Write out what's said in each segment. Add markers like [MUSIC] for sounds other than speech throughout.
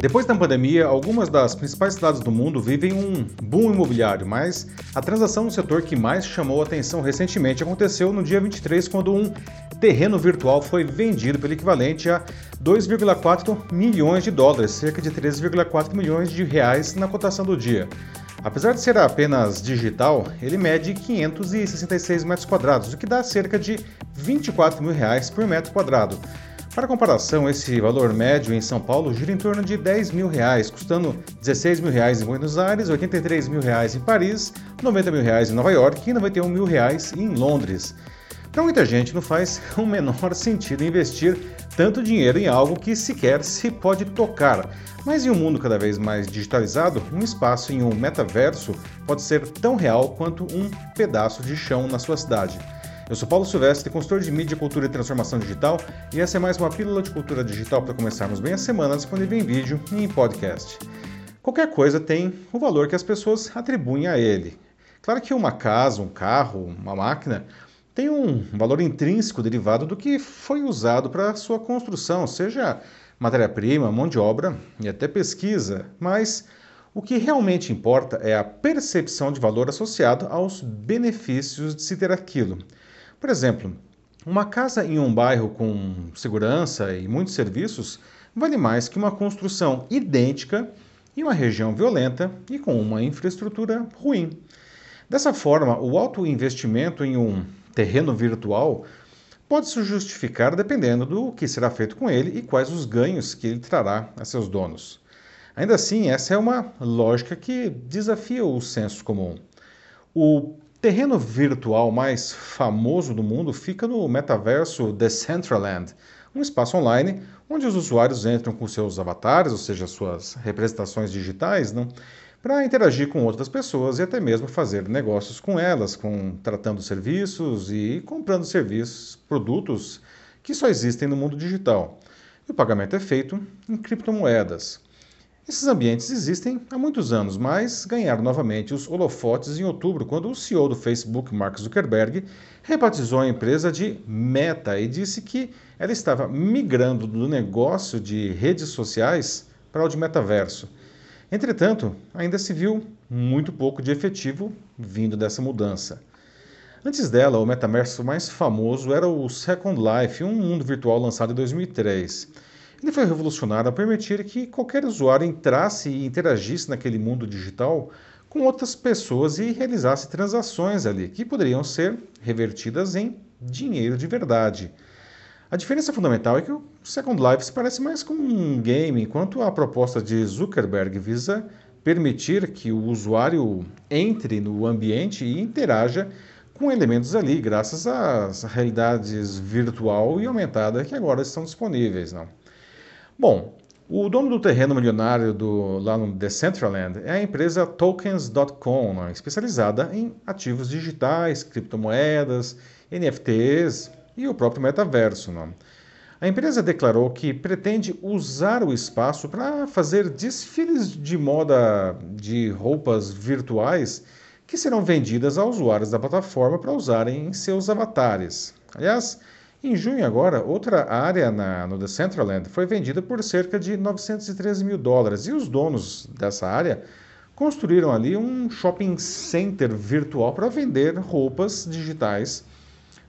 Depois da pandemia, algumas das principais cidades do mundo vivem um boom imobiliário, mas a transação no setor que mais chamou atenção recentemente aconteceu no dia 23, quando um terreno virtual foi vendido pelo equivalente a 2,4 milhões de dólares, cerca de 13,4 milhões de reais na cotação do dia. Apesar de ser apenas digital, ele mede 566 metros quadrados, o que dá cerca de 24 mil reais por metro quadrado. Para comparação, esse valor médio em São Paulo gira em torno de 10 mil reais, custando 16 mil reais em Buenos Aires, 83 mil reais em Paris, 90 mil reais em Nova York e 91 mil reais em Londres. Para muita gente não faz [LAUGHS] o menor sentido investir tanto dinheiro em algo que sequer se pode tocar. Mas em um mundo cada vez mais digitalizado, um espaço em um metaverso pode ser tão real quanto um pedaço de chão na sua cidade. Eu sou Paulo Silvestre, consultor de mídia, cultura e transformação digital, e essa é mais uma pílula de cultura digital para começarmos bem a semana, disponível em vídeo e em podcast. Qualquer coisa tem o valor que as pessoas atribuem a ele. Claro que uma casa, um carro, uma máquina tem um valor intrínseco derivado do que foi usado para sua construção, seja matéria-prima, mão de obra e até pesquisa, mas o que realmente importa é a percepção de valor associado aos benefícios de se ter aquilo. Por exemplo, uma casa em um bairro com segurança e muitos serviços vale mais que uma construção idêntica em uma região violenta e com uma infraestrutura ruim. Dessa forma, o alto investimento em um terreno virtual pode se justificar dependendo do que será feito com ele e quais os ganhos que ele trará a seus donos. Ainda assim, essa é uma lógica que desafia o senso comum. O terreno virtual mais famoso do mundo fica no metaverso Decentraland, um espaço online onde os usuários entram com seus avatares, ou seja, suas representações digitais, para interagir com outras pessoas e até mesmo fazer negócios com elas, com tratando serviços e comprando serviços, produtos que só existem no mundo digital. E o pagamento é feito em criptomoedas. Esses ambientes existem há muitos anos, mas ganharam novamente os holofotes em outubro, quando o CEO do Facebook, Mark Zuckerberg, rebatizou a empresa de Meta e disse que ela estava migrando do negócio de redes sociais para o de metaverso. Entretanto, ainda se viu muito pouco de efetivo vindo dessa mudança. Antes dela, o metaverso mais famoso era o Second Life, um mundo virtual lançado em 2003. Ele foi revolucionário ao permitir que qualquer usuário entrasse e interagisse naquele mundo digital com outras pessoas e realizasse transações ali, que poderiam ser revertidas em dinheiro de verdade. A diferença fundamental é que o Second Life se parece mais com um game, enquanto a proposta de Zuckerberg visa permitir que o usuário entre no ambiente e interaja com elementos ali, graças às realidades virtual e aumentada que agora estão disponíveis. Não? Bom, o dono do terreno milionário do, lá no Decentraland é a empresa Tokens.com, né, especializada em ativos digitais, criptomoedas, NFTs e o próprio metaverso. Né. A empresa declarou que pretende usar o espaço para fazer desfiles de moda de roupas virtuais que serão vendidas a usuários da plataforma para usarem em seus avatares. Aliás, em junho agora, outra área na, no Decentraland foi vendida por cerca de 913 mil dólares e os donos dessa área construíram ali um shopping center virtual para vender roupas digitais,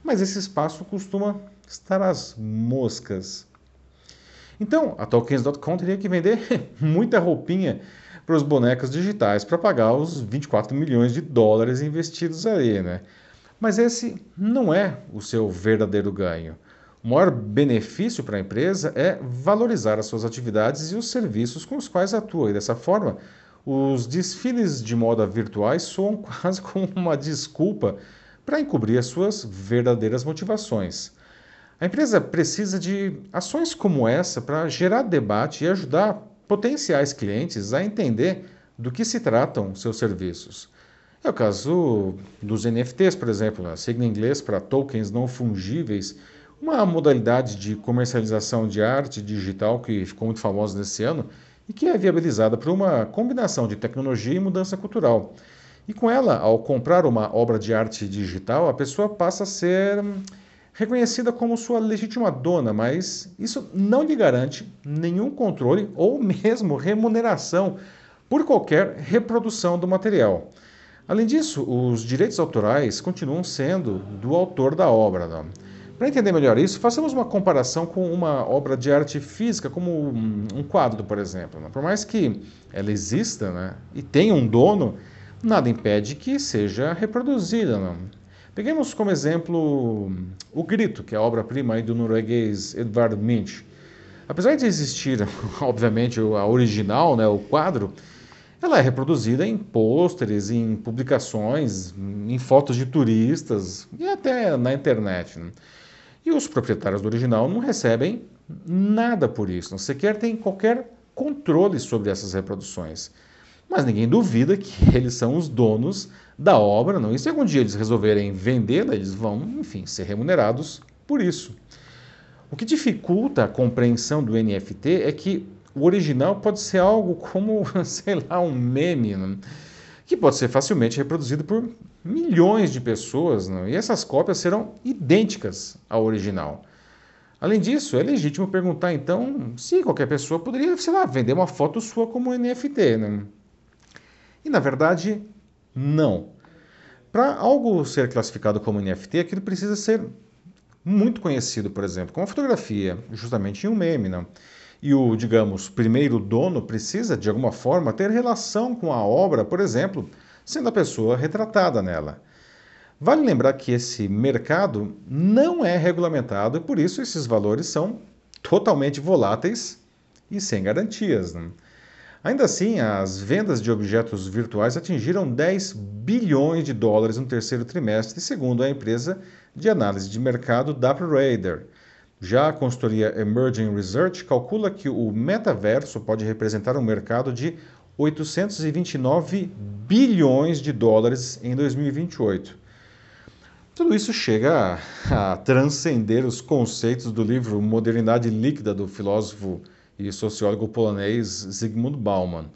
mas esse espaço costuma estar às moscas. Então, a Tokens.com teria que vender [LAUGHS] muita roupinha para os bonecos digitais para pagar os 24 milhões de dólares investidos ali, né? Mas esse não é o seu verdadeiro ganho. O maior benefício para a empresa é valorizar as suas atividades e os serviços com os quais atua. E dessa forma, os desfiles de moda virtuais soam [LAUGHS] quase como uma desculpa para encobrir as suas verdadeiras motivações. A empresa precisa de ações como essa para gerar debate e ajudar potenciais clientes a entender do que se tratam seus serviços. É o caso dos NFTs, por exemplo, a sigla em inglês para tokens não fungíveis, uma modalidade de comercialização de arte digital que ficou muito famosa nesse ano e que é viabilizada por uma combinação de tecnologia e mudança cultural. E com ela, ao comprar uma obra de arte digital, a pessoa passa a ser reconhecida como sua legítima dona, mas isso não lhe garante nenhum controle ou [LAUGHS] mesmo remuneração por qualquer reprodução do material. Além disso, os direitos autorais continuam sendo do autor da obra. Não? Para entender melhor isso, façamos uma comparação com uma obra de arte física, como um quadro, por exemplo. Por mais que ela exista né, e tenha um dono, nada impede que seja reproduzida. Não? Peguemos como exemplo O Grito, que é a obra-prima do norueguês Edvard Munch. Apesar de existir, [LAUGHS] obviamente, a original, né, o quadro, ela é reproduzida em pôsteres, em publicações, em fotos de turistas e até na internet. Né? E os proprietários do original não recebem nada por isso, não sequer têm qualquer controle sobre essas reproduções. Mas ninguém duvida que [LAUGHS] eles são os donos da obra, não? E se algum dia eles resolverem vendê-la, eles vão, enfim, ser remunerados por isso. O que dificulta a compreensão do NFT é que o original pode ser algo como, [LAUGHS] sei lá, um meme, não? que pode ser facilmente reproduzido por milhões de pessoas, não? e essas cópias serão idênticas ao original. Além disso, é legítimo perguntar então se qualquer pessoa poderia, sei lá, vender uma foto sua como NFT. Né? E na verdade, não. Para algo ser classificado como NFT, aquilo precisa ser muito conhecido, por exemplo, como a fotografia, justamente em um meme. Não? E o, digamos, primeiro dono precisa, de alguma forma, ter relação com a obra, por exemplo, sendo a pessoa retratada nela. Vale lembrar que esse mercado não é regulamentado e por isso esses valores são totalmente voláteis e sem garantias. Né? Ainda assim, as vendas de objetos virtuais atingiram 10 bilhões de dólares no terceiro trimestre, segundo a empresa de análise de mercado DappRadar. Já a consultoria Emerging Research calcula que o metaverso pode representar um mercado de 829 bilhões de dólares em 2028. Tudo isso chega a, a, transcender os conceitos do livro Modernidade Líquida do filósofo e sociólogo polonês Zygmunt Bauman.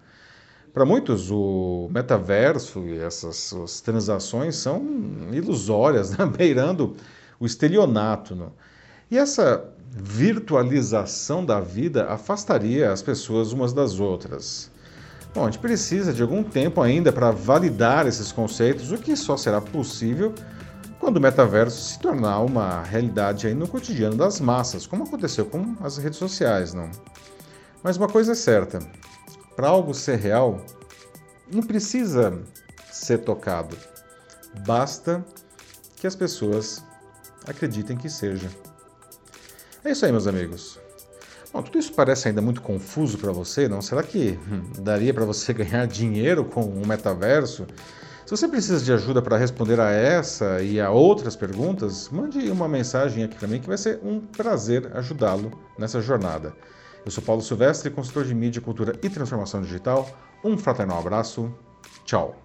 Para muitos, o metaverso e essas transações são ilusórias, [LAUGHS] né? beirando o estelionato. Né? E essa virtualização da vida afastaria as pessoas umas das outras. Bom, a gente precisa de algum tempo ainda para validar esses conceitos, o que só será possível quando o metaverso se tornar uma realidade aí no cotidiano das massas, como aconteceu com as redes sociais, não? Mas uma coisa é certa, para algo ser real, não precisa ser tocado. Basta que as pessoas acreditem que seja. É isso aí, meus amigos. Bom, tudo isso parece ainda muito confuso para você, não? Será que hum, daria para você [LAUGHS] ganhar dinheiro com o um metaverso? Se você precisa de ajuda para responder a essa e a outras perguntas, mande uma mensagem aqui para mim que vai ser um prazer ajudá-lo nessa jornada. Eu sou Paulo Silvestre, consultor de mídia, cultura e transformação digital. Um fraternal abraço. Tchau.